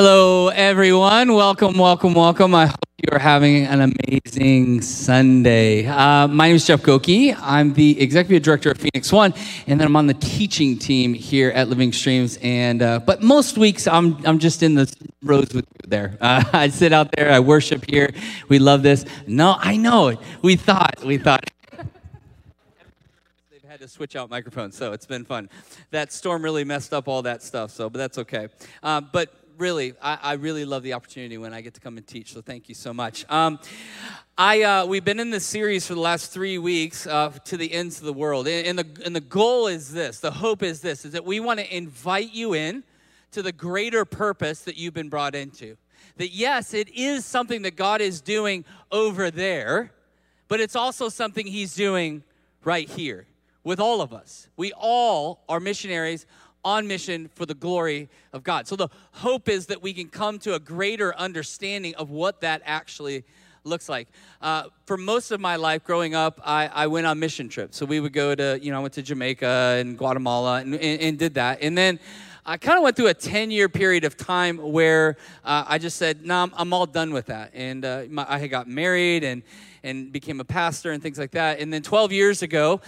Hello, everyone. Welcome, welcome, welcome. I hope you are having an amazing Sunday. Uh, my name is Jeff Goki. I'm the executive director of Phoenix One, and then I'm on the teaching team here at Living Streams. And uh, but most weeks I'm I'm just in the rows with you there. Uh, I sit out there. I worship here. We love this. No, I know it. We thought. We thought. They've had to switch out microphones, so it's been fun. That storm really messed up all that stuff, so but that's okay. Uh, but really, I, I, really love the opportunity when I get to come and teach. So thank you so much. Um, I uh, we've been in this series for the last three weeks uh, to the ends of the world, and, and, the and the goal is this. The hope is this: is that we want to invite you in to the greater purpose that you've been brought into. That yes, it is something that God is doing over there, but it's also something He's doing right here with all of us. We all are missionaries on mission for the glory of God. So the hope is that we can come to a greater understanding of what that actually looks like. Uh, for most of my life growing up, I, I, went on mission trips. So we would go to, you know, I went to Jamaica and Guatemala and, and, and did that. And then I kind of went through a 10 year period of time where uh, I just said, no, nah, I'm, I'm, all done with that. And uh, my, I got married and, and became a pastor and things like that. And then 12 years ago,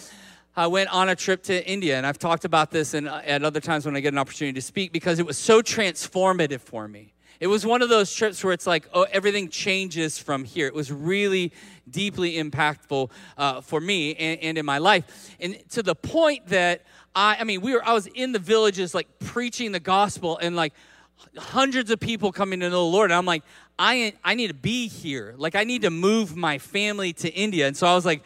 I went on a trip to India, and I've talked about this in, at other times when I get an opportunity to speak because it was so transformative for me. It was one of those trips where it's like, oh, everything changes from here. It was really deeply impactful uh, for me and, and in my life, and to the point that I, I mean, we were, I was in the villages like preaching the gospel, and like hundreds of people coming to know the Lord. And I'm like, I, I need to be here. Like, I need to move my family to India. And so I was like,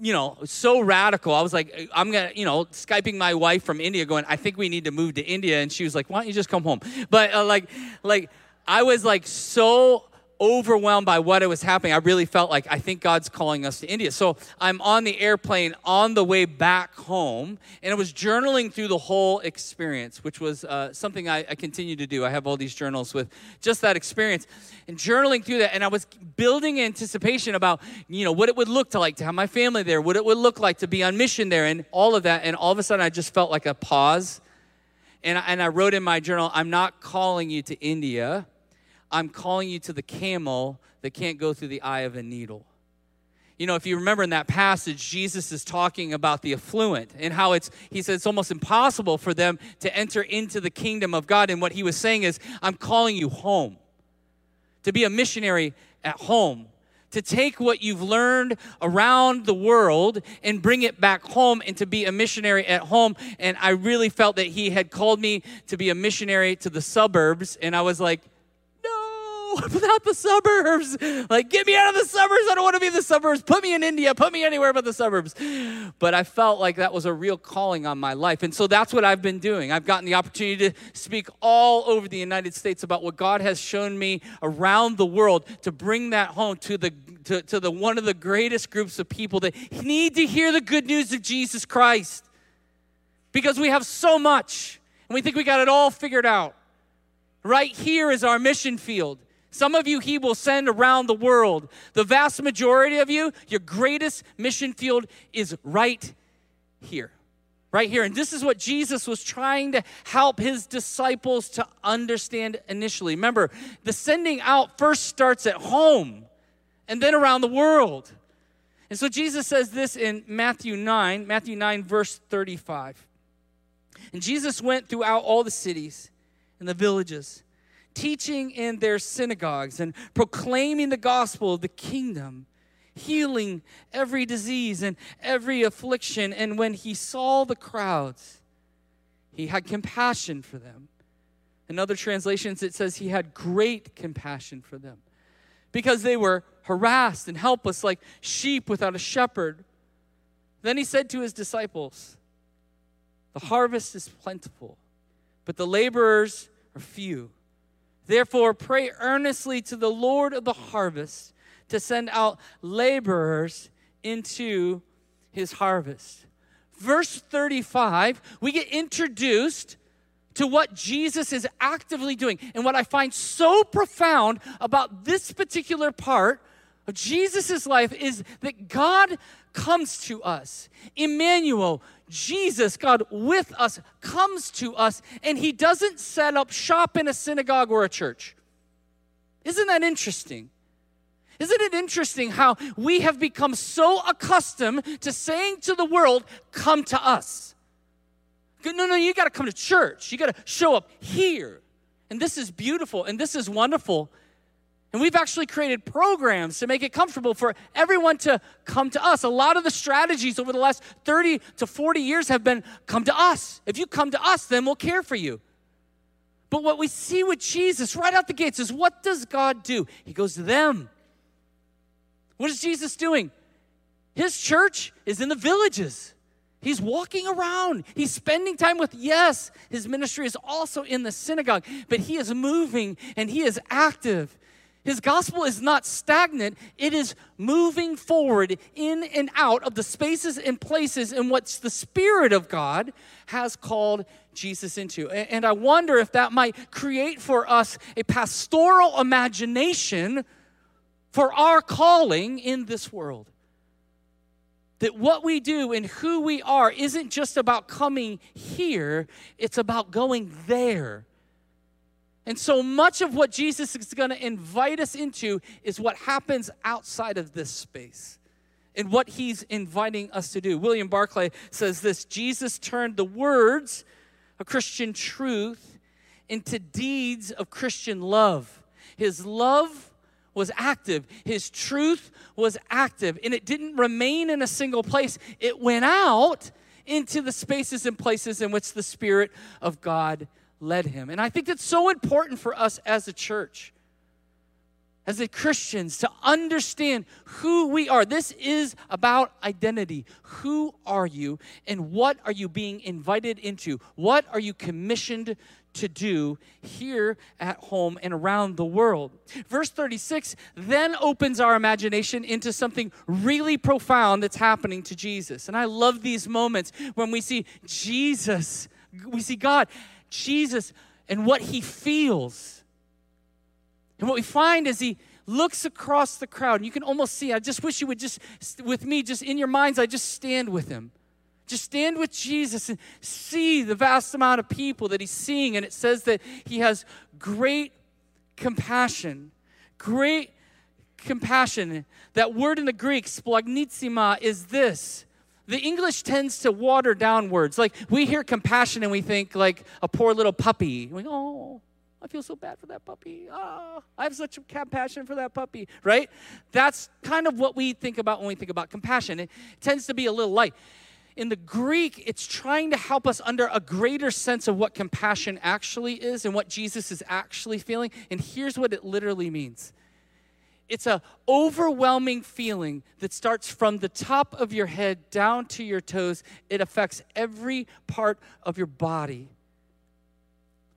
you know, so radical. I was like, I'm going to, you know, Skyping my wife from India going, I think we need to move to India. And she was like, why don't you just come home? But uh, like, like, I was like so overwhelmed by what it was happening. I really felt like I think God's calling us to India. So I'm on the airplane on the way back home, and I was journaling through the whole experience, which was uh, something I, I, continue to do. I have all these journals with just that experience, and journaling through that, and I was building anticipation about you know what it would look to like to have my family there, what it would look like to be on mission there, and all of that. And all of a sudden, I just felt like a pause. And and I wrote in my journal, I'm not calling you to India. I'm calling you to the camel that can't go through the eye of a needle. You know, if you remember in that passage, Jesus is talking about the affluent and how it's, he said it's almost impossible for them to enter into the kingdom of God. And what he was saying is, I'm calling you home, to be a missionary at home, to take what you've learned around the world and bring it back home and to be a missionary at home. And I really felt that he had called me to be a missionary to the suburbs. And I was like, without the suburbs. Like, get me out of the suburbs. I don't want to be in the suburbs. Put me in India. Put me anywhere but the suburbs. But I felt like that was a real calling on my life. And so that's what I've been doing. I've gotten the opportunity to speak all over the United States about what God has shown me around the world to bring that home to the to, to the one of the greatest groups of people that need to hear the good news of Jesus Christ. Because we have so much and we think we got it all figured out. Right here is our mission field. Some of you he will send around the world. The vast majority of you, your greatest mission field is right here. Right here. And this is what Jesus was trying to help his disciples to understand initially. Remember, the sending out first starts at home and then around the world. And so Jesus says this in Matthew 9, Matthew 9, verse 35. And Jesus went throughout all the cities and the villages teaching in their synagogues and proclaiming the gospel of the kingdom, healing every disease and every affliction. And when he saw the crowds, he had compassion for them. In other translations, it says he had great compassion for them because they were harassed and helpless like sheep without a shepherd. Then he said to his disciples, The harvest is plentiful, but the laborers are few. Therefore, pray earnestly to the Lord of the harvest to send out laborers into his harvest. Verse 35, we get introduced to what Jesus is actively doing. And what I find so profound about this particular part of Jesus' life is that God comes to us. Emmanuel, Jesus, God with us, comes to us, and he doesn't set up shop in a synagogue or a church. Isn't that interesting? Isn't it interesting how we have become so accustomed to saying to the world, Come to us? No, no, you got to come to church. You got to show up here. And this is beautiful and this is wonderful. And we've actually created programs to make it comfortable for everyone to come to us. A lot of the strategies over the last 30 to 40 years have been come to us. If you come to us, then we'll care for you. But what we see with Jesus right out the gates is what does God do? He goes to them. What is Jesus doing? His church is in the villages. He's walking around. He's spending time with, yes, his ministry is also in the synagogue, but he is moving and he is active. His gospel is not stagnant, it is moving forward in and out of the spaces and places in which the Spirit of God has called Jesus into. And I wonder if that might create for us a pastoral imagination for our calling in this world. That what we do and who we are isn't just about coming here, it's about going there. And so much of what Jesus is going to invite us into is what happens outside of this space and what he's inviting us to do. William Barclay says this Jesus turned the words of Christian truth into deeds of Christian love. His love was active, his truth was active, and it didn't remain in a single place. It went out into the spaces and places in which the Spirit of God led him. And I think it's so important for us as a church, as a Christians, to understand who we are. This is about identity. Who are you, and what are you being invited into? What are you commissioned to do here at home and around the world. Verse 36 then opens our imagination into something really profound that's happening to Jesus. And I love these moments when we see Jesus, we see God, Jesus, and what he feels. And what we find is he looks across the crowd, and you can almost see, I just wish you would just, with me, just in your minds, I just stand with him. Just stand with Jesus and see the vast amount of people that he's seeing. And it says that he has great compassion. Great compassion. That word in the Greek, splagnitsima, is this. The English tends to water down words. Like we hear compassion and we think like a poor little puppy. Go, oh, I feel so bad for that puppy. Ah, I have such compassion for that puppy, right? That's kind of what we think about when we think about compassion. It tends to be a little light in the Greek, it's trying to help us under a greater sense of what compassion actually is and what Jesus is actually feeling. And here's what it literally means it's a overwhelming feeling that starts from the top of your head down to your toes. It affects every part of your body.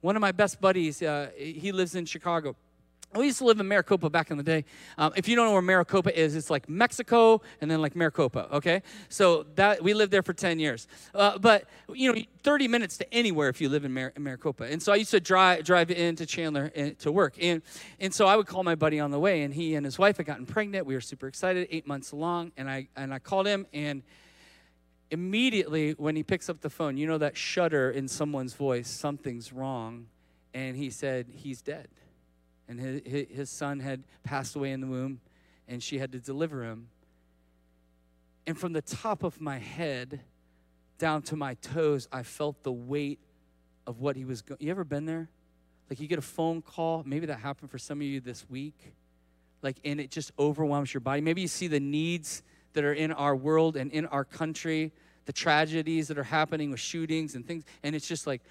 One of my best buddies, uh, he lives in Chicago we used to live in Maricopa back in the day. Um, if you don't know where Maricopa is, it's like Mexico and then like Maricopa, okay? So that we lived there for 10 years. Uh, but, you know, 30 minutes to anywhere if you live in, Mar- Maricopa. And so I used to drive, drive into Chandler in, to work. And, and so I would call my buddy on the way, and he and his wife had gotten pregnant. We were super excited, eight months along. And I, and I called him, and immediately when he picks up the phone, you know that shudder in someone's voice, something's wrong. And he said, he's dead and his, his son had passed away in the womb, and she had to deliver him. And from the top of my head down to my toes, I felt the weight of what he was going. You ever been there? Like you get a phone call, maybe that happened for some of you this week, like, and it just overwhelms your body. Maybe you see the needs that are in our world and in our country, the tragedies that are happening with shootings and things, and it's just like,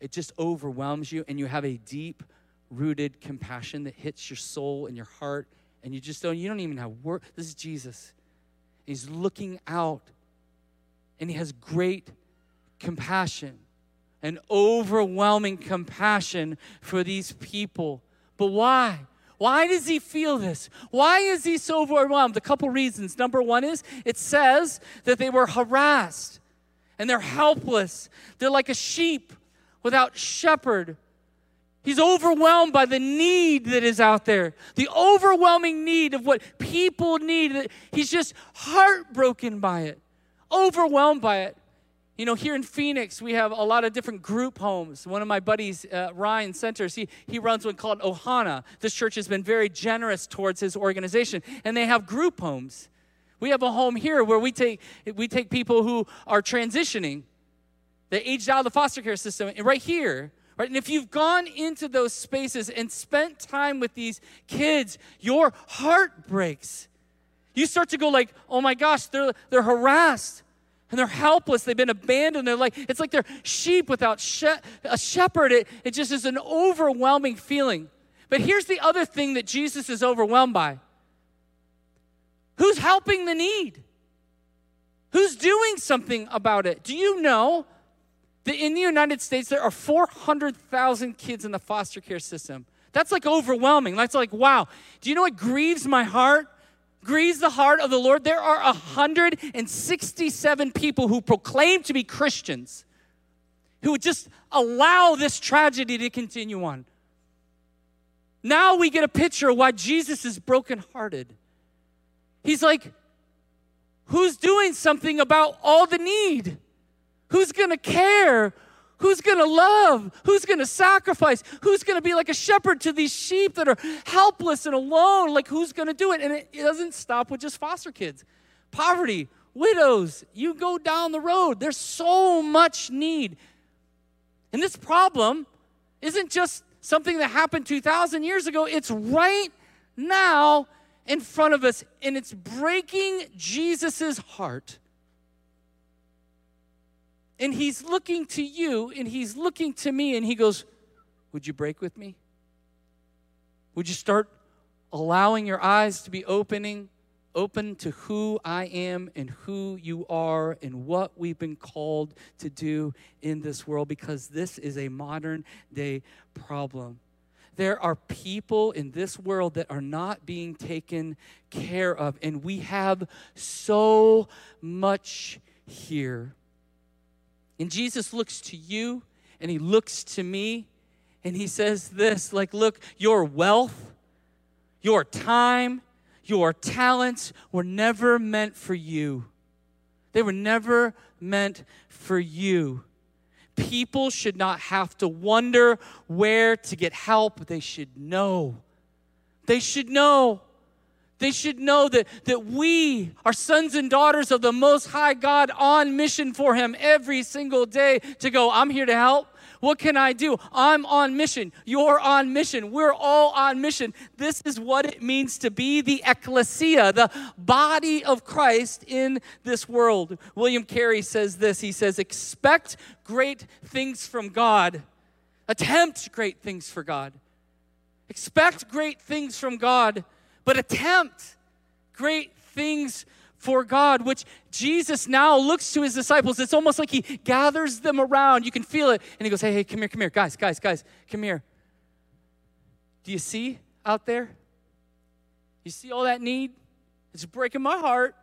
it just overwhelms you, and you have a deep rooted compassion that hits your soul and your heart, and you just don't, you don't even have word. This is Jesus. He's looking out, and he has great compassion, an overwhelming compassion for these people. But why? Why does he feel this? Why is he so overwhelmed? A couple reasons. Number one is it says that they were harassed and they're helpless. They're like a sheep without shepherd. He's overwhelmed by the need that is out there, the overwhelming need of what people need. He's just heartbroken by it, overwhelmed by it. You know, here in Phoenix, we have a lot of different group homes. One of my buddies, uh, Ryan Centers, he, he runs one called Ohana. This church has been very generous towards his organization, and they have group homes. We have a home here where we take, we take people who are transitioning, they aged out of the foster care system, and right here, right? And if you've gone into those spaces and spent time with these kids, your heart breaks. You start to go like, oh my gosh, they're, they're harassed and they're helpless. They've been abandoned. They're like, it's like they're sheep without she- a shepherd. It, it just is an overwhelming feeling. But here's the other thing that Jesus is overwhelmed by who's helping the need? Who's doing something about it? Do you know in the United States there are 400,000 kids in the foster care system? That's like overwhelming. That's like, wow. Do you know what grieves my heart? grieves the heart of the Lord, there are 167 people who proclaim to be Christians who would just allow this tragedy to continue on. Now we get a picture why Jesus is brokenhearted. He's like, who's doing something about all the need? Who's going to care Who's going to love? Who's going to sacrifice? Who's going to be like a shepherd to these sheep that are helpless and alone? Like, who's going to do it? And it, it doesn't stop with just foster kids. Poverty, widows, you go down the road. There's so much need. And this problem isn't just something that happened 2,000 years ago, it's right now in front of us, and it's breaking Jesus' heart and he's looking to you and he's looking to me and he goes, Would you break with me? Would you start allowing your eyes to be opening, open to who I am and who you are and what we've been called to do in this world? Because this is a modern day problem. There are people in this world that are not being taken care of, and we have so much here. And Jesus looks to you and he looks to me and he says this like, look, your wealth, your time, your talents were never meant for you. They were never meant for you. People should not have to wonder where to get help. They should know. They should know. They should know that, that we are sons and daughters of the Most High God on mission for Him every single day to go, I'm here to help. What can I do? I'm on mission. You're on mission. We're all on mission. This is what it means to be the ecclesia, the body of Christ in this world. William Carey says this He says, Expect great things from God, attempt great things for God. Expect great things from God but attempt great things for God, which Jesus now looks to his disciples. It's almost like he gathers them around. You can feel it. And he goes, Hey, hey, come here, come here. Guys, guys, guys, come here. Do you see out there? You see all that need? It's breaking my heart.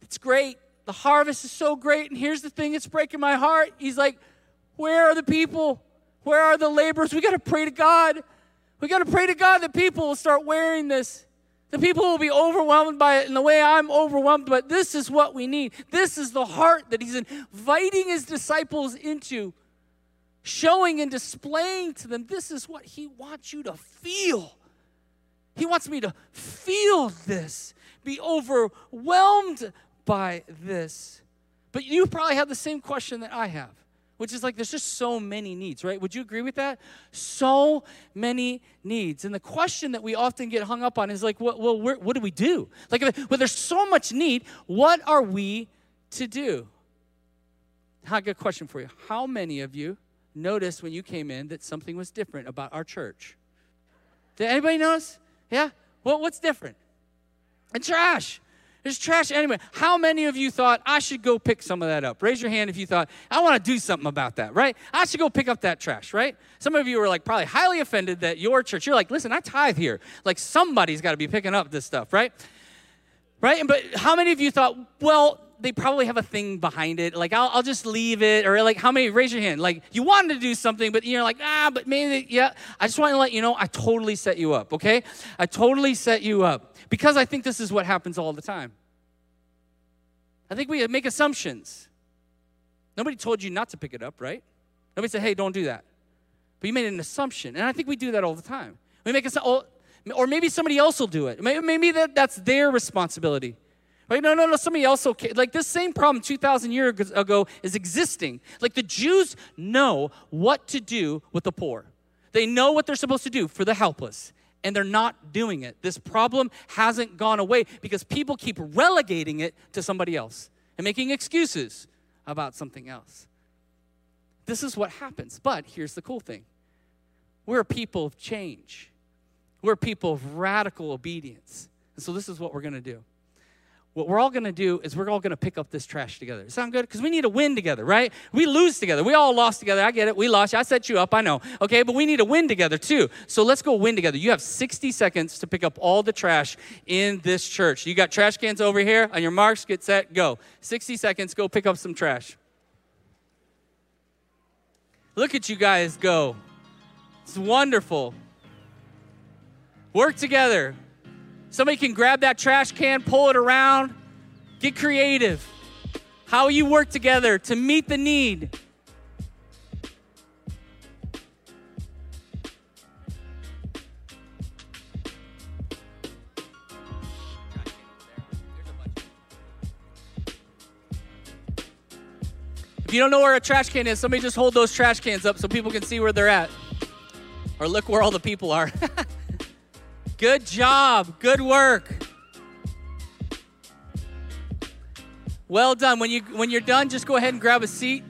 It's great. The harvest is so great. And here's the thing it's breaking my heart. He's like, Where are the people? Where are the laborers? We got to pray to God. We got to pray to God that people will start wearing this. The people will be overwhelmed by it in the way I'm overwhelmed, but this is what we need. This is the heart that He's inviting His disciples into, showing and displaying to them. This is what He wants you to feel. He wants me to feel this, be overwhelmed by this. But you probably have the same question that I have which is like there's just so many needs, right? Would you agree with that? So many needs. And the question that we often get hung up on is like, well, well what do we do? Like, well, there's so much need, what are we to do? I got a question for you. How many of you noticed when you came in that something was different about our church? Did anybody notice? Yeah? Well, what's different? And trash. There's trash anyway. How many of you thought I should go pick some of that up? Raise your hand if you thought I want to do something about that, right? I should go pick up that trash, right? Some of you were like probably highly offended that your church, you're like, listen, I tithe here. Like somebody's got to be picking up this stuff, right? Right? But how many of you thought, well, they probably have a thing behind it. Like, I'll, I'll just leave it. Or, like, how many, raise your hand. Like, you wanted to do something, but you're like, ah, but maybe, yeah. I just want to let you know, I totally set you up, okay? I totally set you up because I think this is what happens all the time. I think we make assumptions. Nobody told you not to pick it up, right? Nobody said, hey, don't do that. But you made an assumption. And I think we do that all the time. We make a, or maybe somebody else will do it. Maybe that, that's their responsibility. Right? No, no, no. Somebody else will. Like this same problem 2,000 years ago is existing. Like the Jews know what to do with the poor. They know what they're supposed to do for the helpless, and they're not doing it. This problem hasn't gone away because people keep relegating it to somebody else and making excuses about something else. This is what happens. But here's the cool thing we're a people of change. We're people of radical obedience. And so this is what we're going to do. What we're all going to do is we're all going to pick up this trash together. Sound good? Because we need to win together, right? We lose together. We all lost together. I get it. We lost. I set you up. I know. Okay, but we need to win together too. So let's go win together. You have 60 seconds to pick up all the trash in this church. You got trash cans over here. On your marks, get set, go. 60 seconds. Go pick up some trash. Look at you guys go. It's wonderful. Work together. Somebody can grab that trash can, pull it around, get creative. How you work together to meet the need. If you don't know where a trash can is, somebody just hold those trash cans up so people can see where they're at. Or look where all the people are. Good job. Good work. Well done. When you when you're done, just go ahead and grab a seat.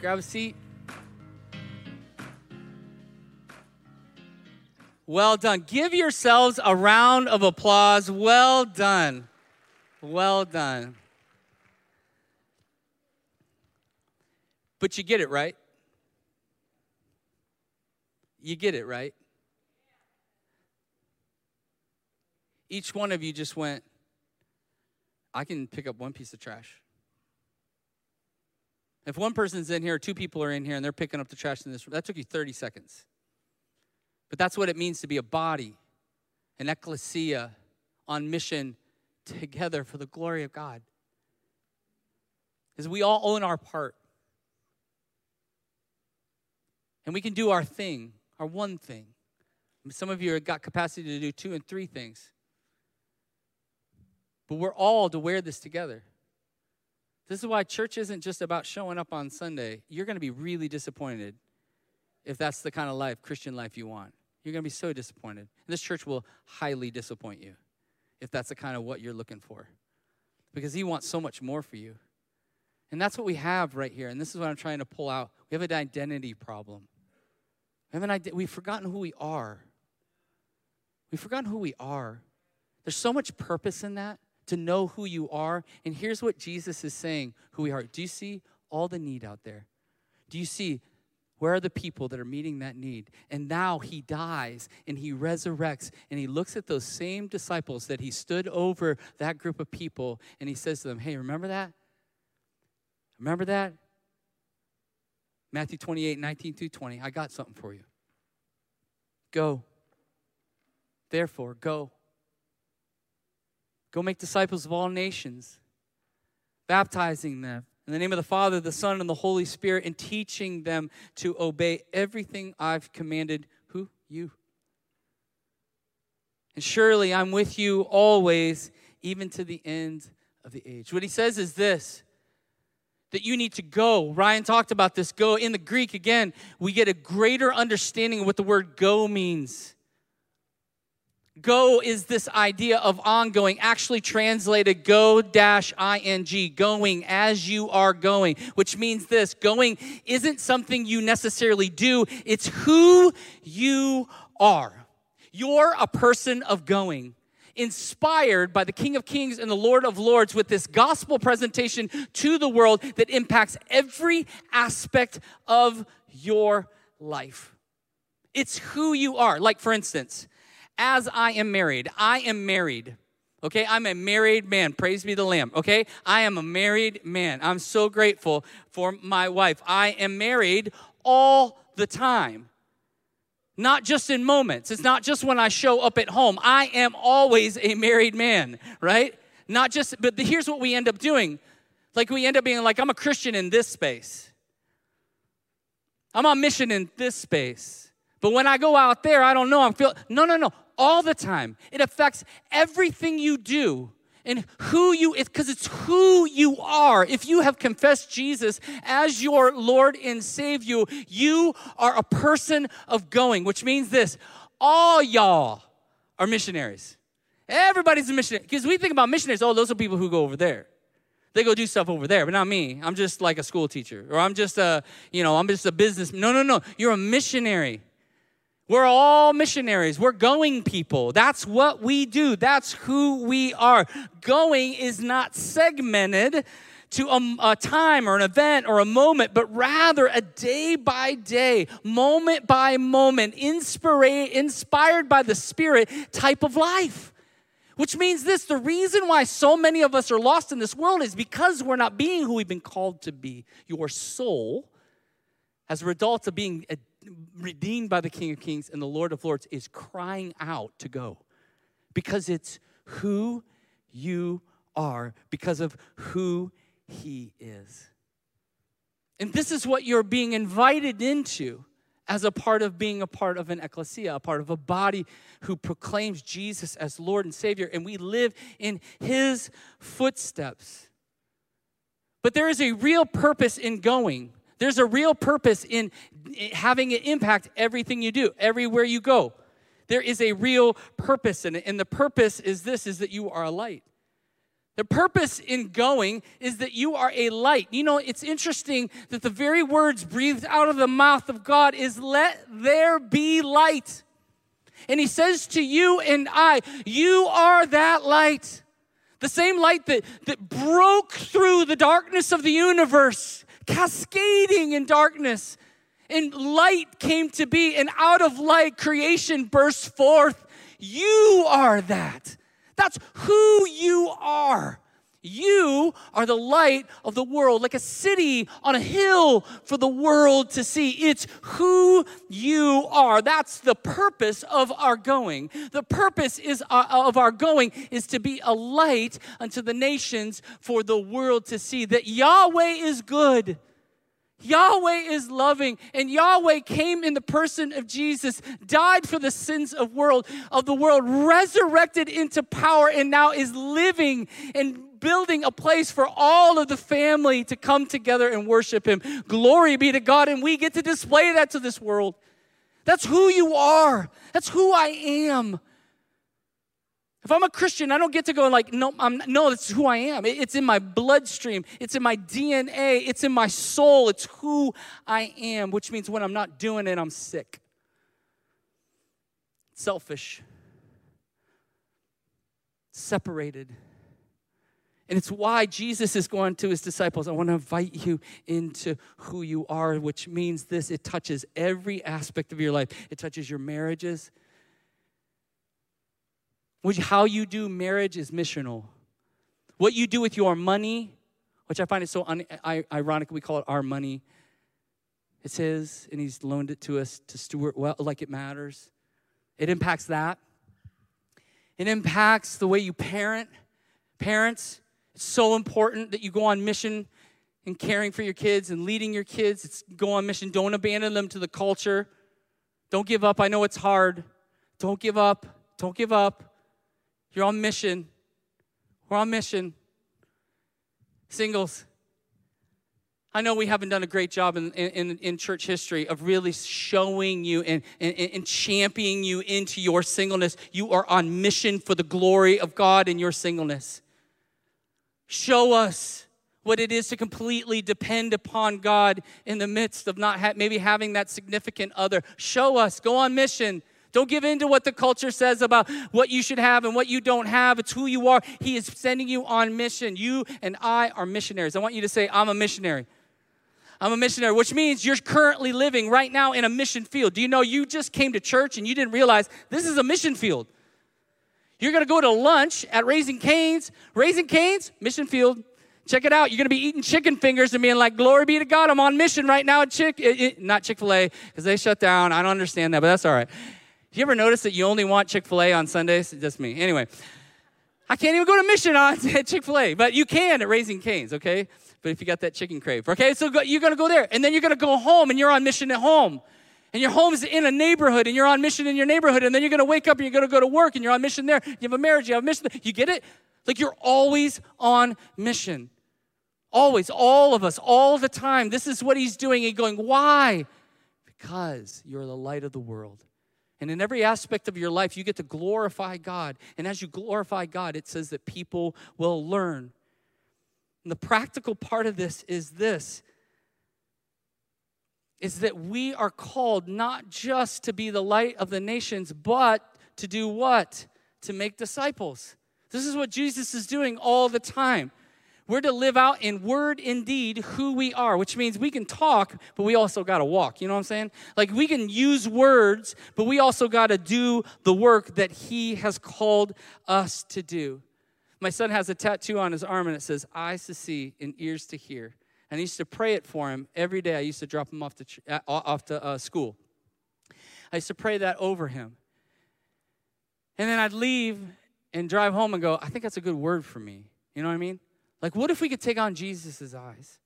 Grab a seat. Well done. Give yourselves a round of applause. Well done. Well done. But you get it, right? You get it, right? Each one of you just went, I can pick up one piece of trash. If one person's in here, two people are in here, and they're picking up the trash in this room, that took you 30 seconds. But that's what it means to be a body, an ecclesia on mission together for the glory of God. Is we all own our part. And we can do our thing, our one thing. Some of you have got capacity to do two and three things. But we're all to wear this together. This is why church isn't just about showing up on Sunday. You're going to be really disappointed if that's the kind of life, Christian life, you want. You're going to be so disappointed. And this church will highly disappoint you if that's the kind of what you're looking for. Because He wants so much more for you. And that's what we have right here. And this is what I'm trying to pull out. We have an identity problem. We have an we've forgotten who we are. We've forgotten who we are. There's so much purpose in that to know who you are. And here's what Jesus is saying who we are. Do you see all the need out there? Do you see where are the people that are meeting that need? And now he dies and he resurrects and he looks at those same disciples that he stood over that group of people and he says to them, Hey, remember that? Remember that? Matthew 28, 19 through 20. I got something for you. Go. Therefore, go Go make disciples of all nations, baptizing them in the name of the Father, the Son, and the Holy Spirit, and teaching them to obey everything I've commanded. Who? You. And surely I'm with you always, even to the end of the age. What he says is this that you need to go. Ryan talked about this go. In the Greek, again, we get a greater understanding of what the word go means. Go is this idea of ongoing, actually translated go dash ing, going as you are going, which means this going isn't something you necessarily do, it's who you are. You're a person of going inspired by the King of Kings and the Lord of Lords with this gospel presentation to the world that impacts every aspect of your life. It's who you are. Like, for instance, as I am married. I am married. Okay, I'm a married man. Praise be the Lamb. Okay, I am a married man. I'm so grateful for my wife. I am married all the time not just in moments. It's not just when I show up at home. I am always a married man, right? Not just, but here's what we end up doing. Like we end up being like, I'm a Christian in this space. I'm on mission in this space. But when I go out there, I don't know. I'm feel no, no, no. All the time. It affects everything you do and who you because it's who you are. If you have confessed jesus as your lord and savior you are a person of going which means this all y'all are missionaries. Everybody's a missionary because we think about missionaries oh those are people who go over there. They go do stuff over there but not me. I'm just like a school teacher or i'm just a you know i'm just a business no no no. You're a missionary we're all missionaries. We're going people. That's what we do. That's who we are. Going is not segmented to a, a, time or an event or a moment, but rather a day by day, moment by moment, inspira- inspired by the Spirit type of life. Which means this the reason why so many of us are lost in this world is because we're not being who we've been called to be. Your soul, as a result of being redeemed by the King of Kings and the Lord of Lords, is crying out to go because it's who you are, because of who He is. And this is what you're being invited into as a part of being a part of an ecclesia, a part of a body who proclaims Jesus as Lord and Savior, and we live in His footsteps. But there is a real purpose in going. There's a real purpose in eh, having it impact everything you do, everywhere you go. There is a real purpose in it. And the purpose is this is that you are a light. The purpose in going is that you are a light. You know, it's interesting that the very words breathed out of the mouth of God is let there be light. And he says to you and I, you are that light. The same light that, that broke through the darkness of the universe cascading in darkness. And light came to be, and out of light, creation burst forth. You are that. That's who you are. You are the light of the world, like a city on a hill for the world to see. It's who you are. That's the purpose of our going. The purpose is uh, of our going is to be a light unto the nations for the world to see that Yahweh is good Yahweh is loving, and Yahweh came in the person of Jesus, died for the sins of world of the world, resurrected into power, and now is living and building a place for all of the family to come together and worship Him. Glory be to God, and we get to display that to this world. That's who you are. That's who I am. If I'm a Christian, I don't get to go like, no, I'm, no, it's who I am. It's in my bloodstream. It's in my DNA. It's in my soul. It's who I am, which means when I'm not doing it, I'm sick. Selfish. Separated. And it's why Jesus is going to his disciples. I want to invite you into who you are, which means this it touches every aspect of your life. It touches your marriages, how you do marriage is missional. What you do with your money, which I find it so un- ironic, we call it our money. It's His, and He's loaned it to us to steward well, like it matters. It impacts that. It impacts the way you parent. Parents, it's so important that you go on mission and caring for your kids and leading your kids. It's go on mission. Don't abandon them to the culture. Don't give up. I know it's hard. Don't give up. Don't give up. You're on mission. We're on mission. Singles, I know we haven't done a great job in, in, in church history of really showing you and, and, and championing you into your singleness. You are on mission for the glory of God in your singleness. Show us what it is to completely depend upon God in the midst of not ha- maybe having that significant other. Show us, go on mission. Don't give in to what the culture says about what you should have and what you don't have. It's who you are. He is sending you on mission. You and I are missionaries. I want you to say, I'm a missionary. I'm a missionary, which means you're currently living right now in a mission field. Do you know you just came to church and you didn't realize this is a mission field? You're going to go to lunch at Raising Cane's. Raising Cane's, Mission Field. Check it out. You're going to be eating chicken fingers and being like, glory be to God, I'm on mission right now at Chick, it, it, not Chick-fil-A, because they shut down. I don't understand that, but that's all right. You ever notice that you only want Chick-fil-A on Sundays? Just me. Anyway, I can't even go to mission on at Chick-fil-A, but you can at Raising Cane's, okay? But if you got that chicken crave, okay? So go, you're going to go there, and then you're going to go home, and you're on mission at home and your home's in a neighborhood and you're on mission in your neighborhood and then you're going to wake up and you're going to go to work and you're on mission there. You have a marriage you have a mission you get it? Like you're always on mission. Always all of us all the time. This is what he's doing and going why? Because you're the light of the world. And in every aspect of your life you get to glorify god. And as you glorify god it says that people will learn. And the practical part of this is this is that we are called not just to be the light of the nations, but to do what? To make disciples. This is what Jesus is doing all the time. We're to live out in word and deed who we are, which means we can talk, but we also got to walk. You know what I'm saying? Like we can use words, but we also got to do the work that He has called us to do. My son has a tattoo on his arm and it says, Eyes to see and ears to hear and I used to pray it for him every day. I used to drop him off to, uh, off to uh, school. I used to pray that over him. And then I'd leave and drive home and go, I think that's a good word for me. You know what I mean? Like, what if we could take on Jesus' eyes?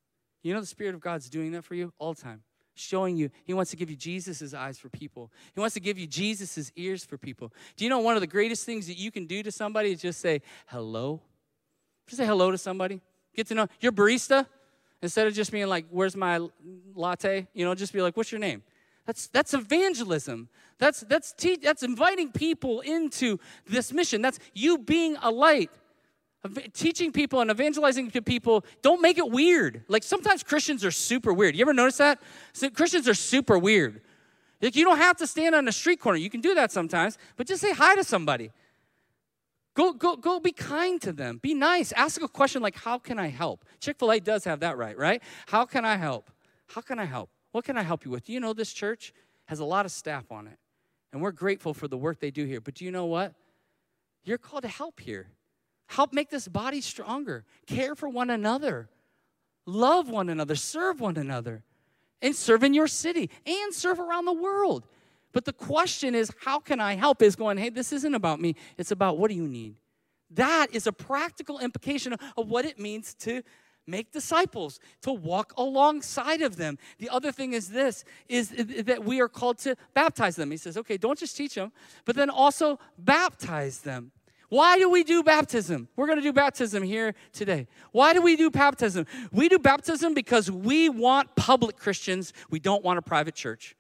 You know, the Spirit of God's doing that for you all the time, showing you. He wants to give you Jesus' eyes for people, He wants to give you Jesus' ears for people. Do you know one of the greatest things that you can do to somebody is just say, hello? Just say hello to somebody. Get to know your barista. Instead of just being like, where's my latte? You know, just be like, what's your name? That's, that's evangelism. That's, that's, te- that's inviting people into this mission. That's you being a light. Teaching people and evangelizing to people, don't make it weird. Like sometimes Christians are super weird. You ever notice that? So Christians are super weird. Like you don't have to stand on a street corner. You can do that sometimes, but just say hi to somebody. Go, go, go be kind to them. Be nice. Ask a question like, How can I help? Chick fil A does have that right, right? How can I help? How can I help? What can I help you with? Do you know this church has a lot of staff on it? And we're grateful for the work they do here. But do you know what? You're called to help here. Help make this body stronger. Care for one another. Love one another. Serve one another. And serve in your city and serve around the world. But the question is, how can I help? Is going, hey, this isn't about me. It's about what do you need? That is a practical implication of what it means to make disciples to walk alongside of them. The other thing is this is that we are called to baptize them. He says okay don't just teach them but then also baptize them. Why do we do baptism? We're going to do baptism here today. Why do we do baptism? We do baptism because we want public christians. We don't want a private church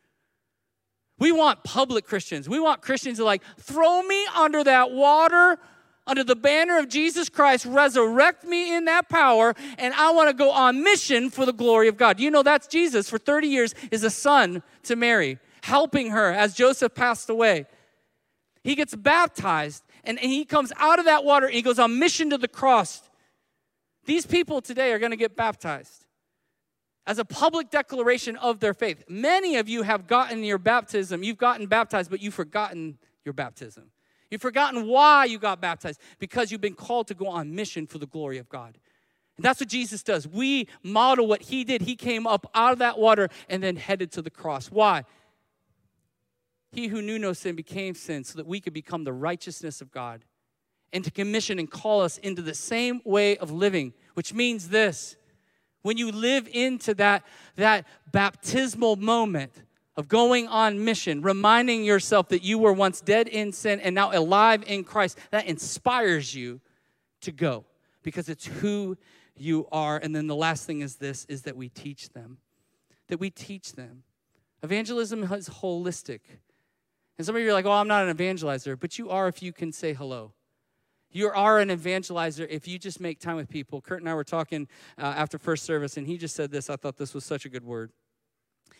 we want public Christians. We want Christians to like, throw me under that water, under the banner of Jesus Christ, resurrect me in that power, and I want to go on mission for the glory of God. You know, that's Jesus for 30 years, is a son to Mary, helping her as Joseph passed away. He gets baptized, and, and he comes out of that water, and he goes on mission to the cross. These people today are going to get baptized as a public declaration of their faith. Many of you have gotten your baptism, you've gotten baptized, but you've forgotten your baptism. You've forgotten why you got baptized because you've been called to go on mission for the glory of God. And that's what Jesus does. We model what he did. He came up out of that water and then headed to the cross. Why? He who knew no sin became sin so that we could become the righteousness of God and to commission and call us into the same way of living, which means this when you live into that, that baptismal moment of going on mission, reminding yourself that you were once dead in sin and now alive in Christ, that inspires you to go because it's who you are. And then the last thing is this is that we teach them. That we teach them. Evangelism is holistic. And some of you are like, oh, I'm not an evangelizer, but you are if you can say hello. You are an evangelizer if you just make time with people. Kurt and I were talking uh, after first service, and he just said this. I thought this was such a good word.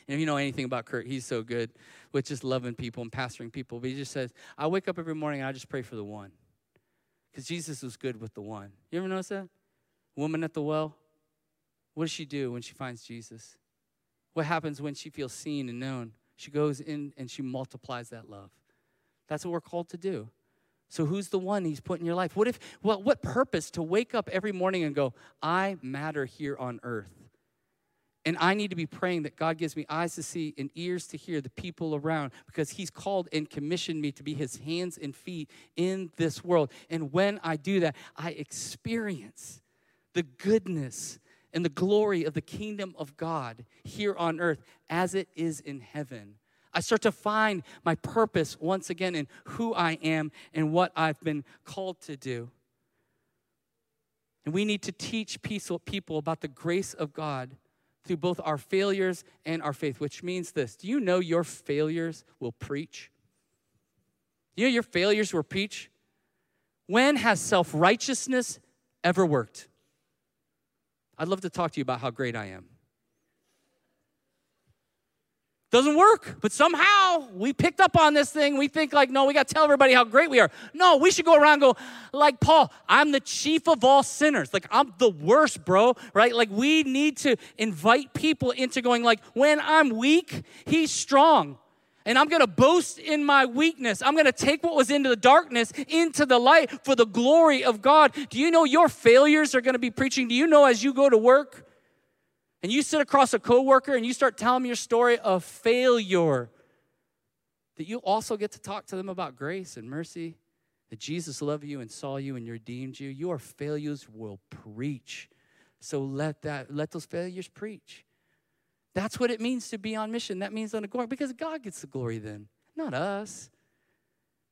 And if you know anything about Kurt, he's so good with just loving people and pastoring people. But he just says, I wake up every morning and I just pray for the one. Because Jesus was good with the one. You ever notice that? Woman at the well, what does she do when she finds Jesus? What happens when she feels seen and known? She goes in and she multiplies that love. That's what we're called to do. So who's the one he's put in your life? What if what what purpose to wake up every morning and go, I matter here on earth? And I need to be praying that God gives me eyes to see and ears to hear the people around because He's called and commissioned me to be His hands and feet in this world. And when I do that, I experience the goodness and the glory of the kingdom of God here on earth as it is in heaven. I start to find my purpose once again in who I am and what I've been called to do. And we need to teach people about the grace of God through both our failures and our faith, which means this. Do you know your failures will preach? You know your failures will preach? When has self righteousness ever worked? I'd love to talk to you about how great I am. Doesn't work. But somehow we picked up on this thing. We think like, no, we got to tell everybody how great we are. No, we should go around go like Paul, I'm the chief of all sinners. Like I'm the worst, bro, right? Like we need to invite people into going like, when I'm weak, he's strong. And I'm gonna boast in my weakness. I'm gonna take what was into the darkness into the light for the glory of God. Do you know your failures are gonna be preaching? Do you know as you go to work, and you sit across a coworker and you start telling them your story of failure, that you also get to talk to them about grace and mercy, that Jesus loved you and saw you and redeemed you. Your failures will preach. So let that let those failures preach. That's what it means to be on mission. That means on the glory because God gets the glory then, not us.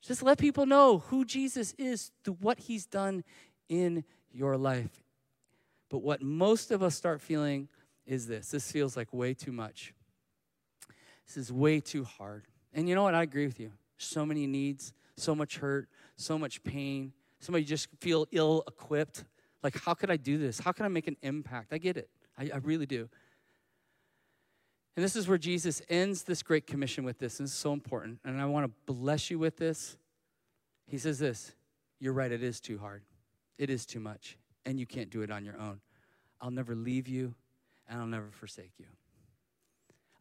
Just let people know who Jesus is through what he's done in your life. But what most of us start feeling is this this feels like way too much. This is way too hard. And you know what? I agree with you. So many needs, so much hurt, so much pain. Somebody just feel ill equipped. Like, how could I do this? How can I make an impact? I get it. I, I really do. And this is where Jesus ends this great commission with this. And it's so important. And I want to bless you with this. He says this You're right, it is too hard. It is too much. And you can't do it on your own. I'll never leave you and I'll never forsake you.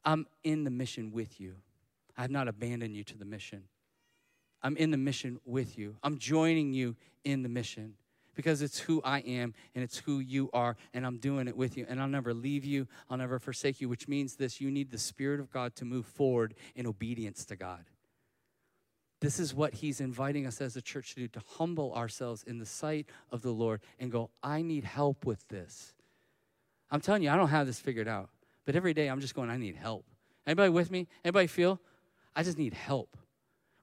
I'm in the mission with you. I have not abandoned you to the mission. I'm in the mission with you. I'm joining you in the mission because it's who I am and it's who you are, and I'm doing it with you. And I'll never leave you, I'll never forsake you, which means this you need the Spirit of God to move forward in obedience to God. This is what He's inviting us as a church to do to humble ourselves in the sight of the Lord and go, I need help with this. I'm telling you, I don't have this figured out. But every day I'm just going, I need help. Anybody with me? Anybody feel? I just need help.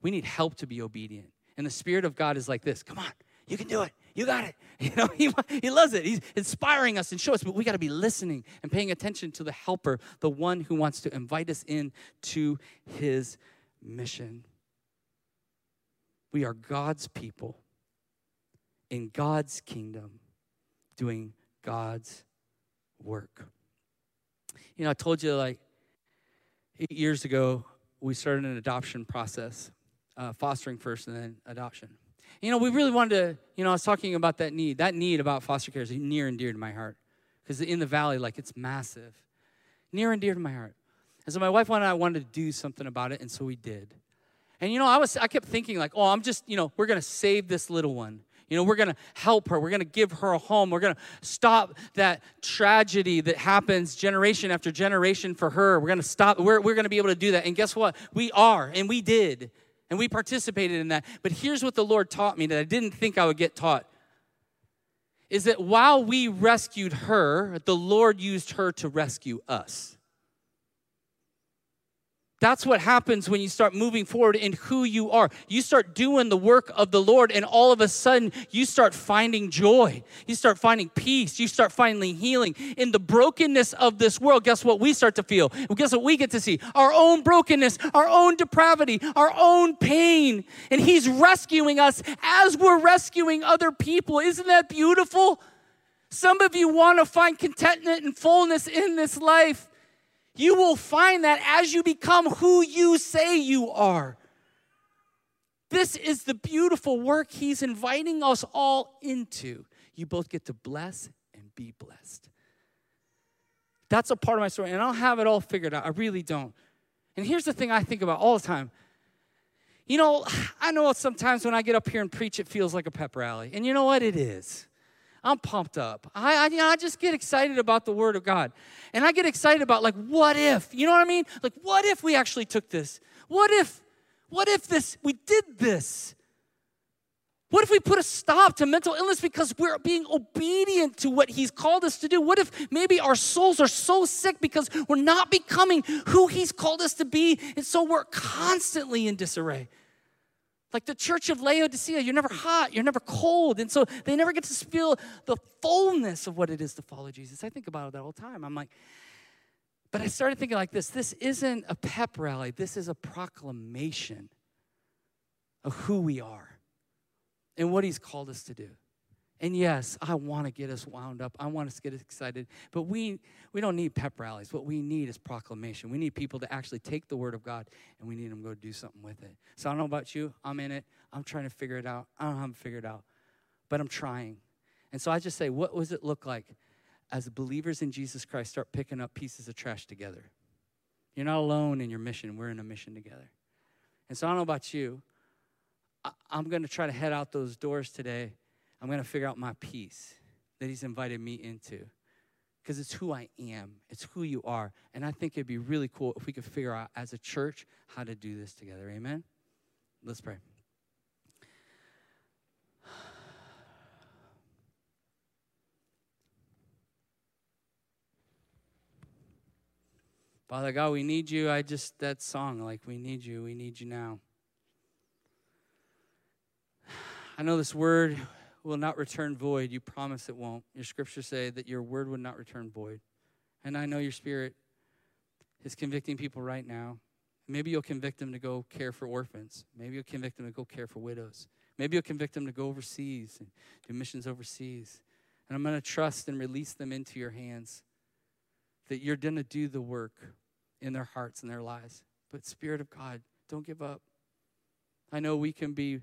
We need help to be obedient. And the Spirit of God is like this come on, you can do it. You got it. You know, he, he loves it. He's inspiring us and show us, but we got to be listening and paying attention to the helper, the one who wants to invite us in to his mission. We are God's people in God's kingdom doing God's work. You know, I told you like eight years ago, we started an adoption process, uh, fostering first and then adoption. You know, we really wanted to, you know, I was talking about that need. That need about foster care is near and dear to my heart because in the valley, like, it's massive. Near and dear to my heart. And so my wife and I wanted to do something about it, and so we did. And you know, I was I kept thinking like, oh, I'm just, you know, we're gonna save this little one. You know, we're going to help her. We're going to give her a home. We're going to stop that tragedy that happens generation after generation for her. We're going to stop. We're, we're going to be able to do that. And guess what? We are, and we did. And we participated in that. But here's what the Lord taught me that I didn't think I would get taught is that while we rescued her, the Lord used her to rescue us. That's what happens when you start moving forward in who you are. You start doing the work of the Lord, and all of a sudden, you start finding joy. You start finding peace. You start finding healing. In the brokenness of this world, guess what we start to feel? Guess what we get to see? Our own brokenness, our own depravity, our own pain. And He's rescuing us as we're rescuing other people. Isn't that beautiful? Some of you want to find contentment and fullness in this life. You will find that as you become who you say you are. This is the beautiful work He's inviting us all into. You both get to bless and be blessed. That's a part of my story, and I don't have it all figured out. I really don't. And here's the thing I think about all the time You know, I know sometimes when I get up here and preach, it feels like a pep rally. And you know what? It is. I'm pumped up. I, I, you know, I just get excited about the Word of God. And I get excited about, like, what if? You know what I mean? Like, what if we actually took this? What if, what if this, we did this? What if we put a stop to mental illness because we're being obedient to what He's called us to do? What if maybe our souls are so sick because we're not becoming who He's called us to be, and so we're constantly in disarray? Like the church of Laodicea, you're never hot, you're never cold. And so they never get to feel the fullness of what it is to follow Jesus. I think about it all the time. I'm like, but I started thinking like this this isn't a pep rally, this is a proclamation of who we are and what He's called us to do. And yes, I want to get us wound up. I want us to get excited. But we, we don't need pep rallies. What we need is proclamation. We need people to actually take the word of God and we need them to go do something with it. So I don't know about you. I'm in it. I'm trying to figure it out. I don't have it figured out, but I'm trying. And so I just say, what does it look like as believers in Jesus Christ start picking up pieces of trash together? You're not alone in your mission. We're in a mission together. And so I don't know about you. I'm going to try to head out those doors today I'm going to figure out my piece that He's invited me into. Because it's who I am, it's who you are. And I think it'd be really cool if we could figure out as a church how to do this together. Amen? Let's pray. Father God, we need you. I just, that song, like, we need you. We need you now. I know this word will not return void. You promise it won't. Your scriptures say that your word would not return void. And I know your spirit is convicting people right now. Maybe you'll convict them to go care for orphans. Maybe you'll convict them to go care for widows. Maybe you'll convict them to go overseas and do missions overseas. And I'm going to trust and release them into your hands that you're going to do the work in their hearts and their lives. But, Spirit of God, don't give up. I know we can be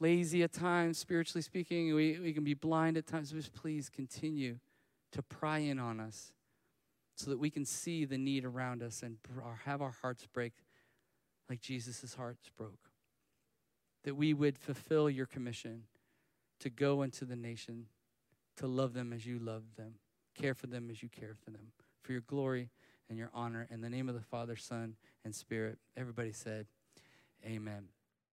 lazy at times, spiritually speaking. We, we can be blind at times. Just please continue to pry in on us so that we can see the need around us and have our hearts break like Jesus' hearts broke. That we would fulfill your commission to go into the nation, to love them as you love them, care for them as you care for them, for your glory and your honor. In the name of the Father, Son, and Spirit, everybody said, Amen.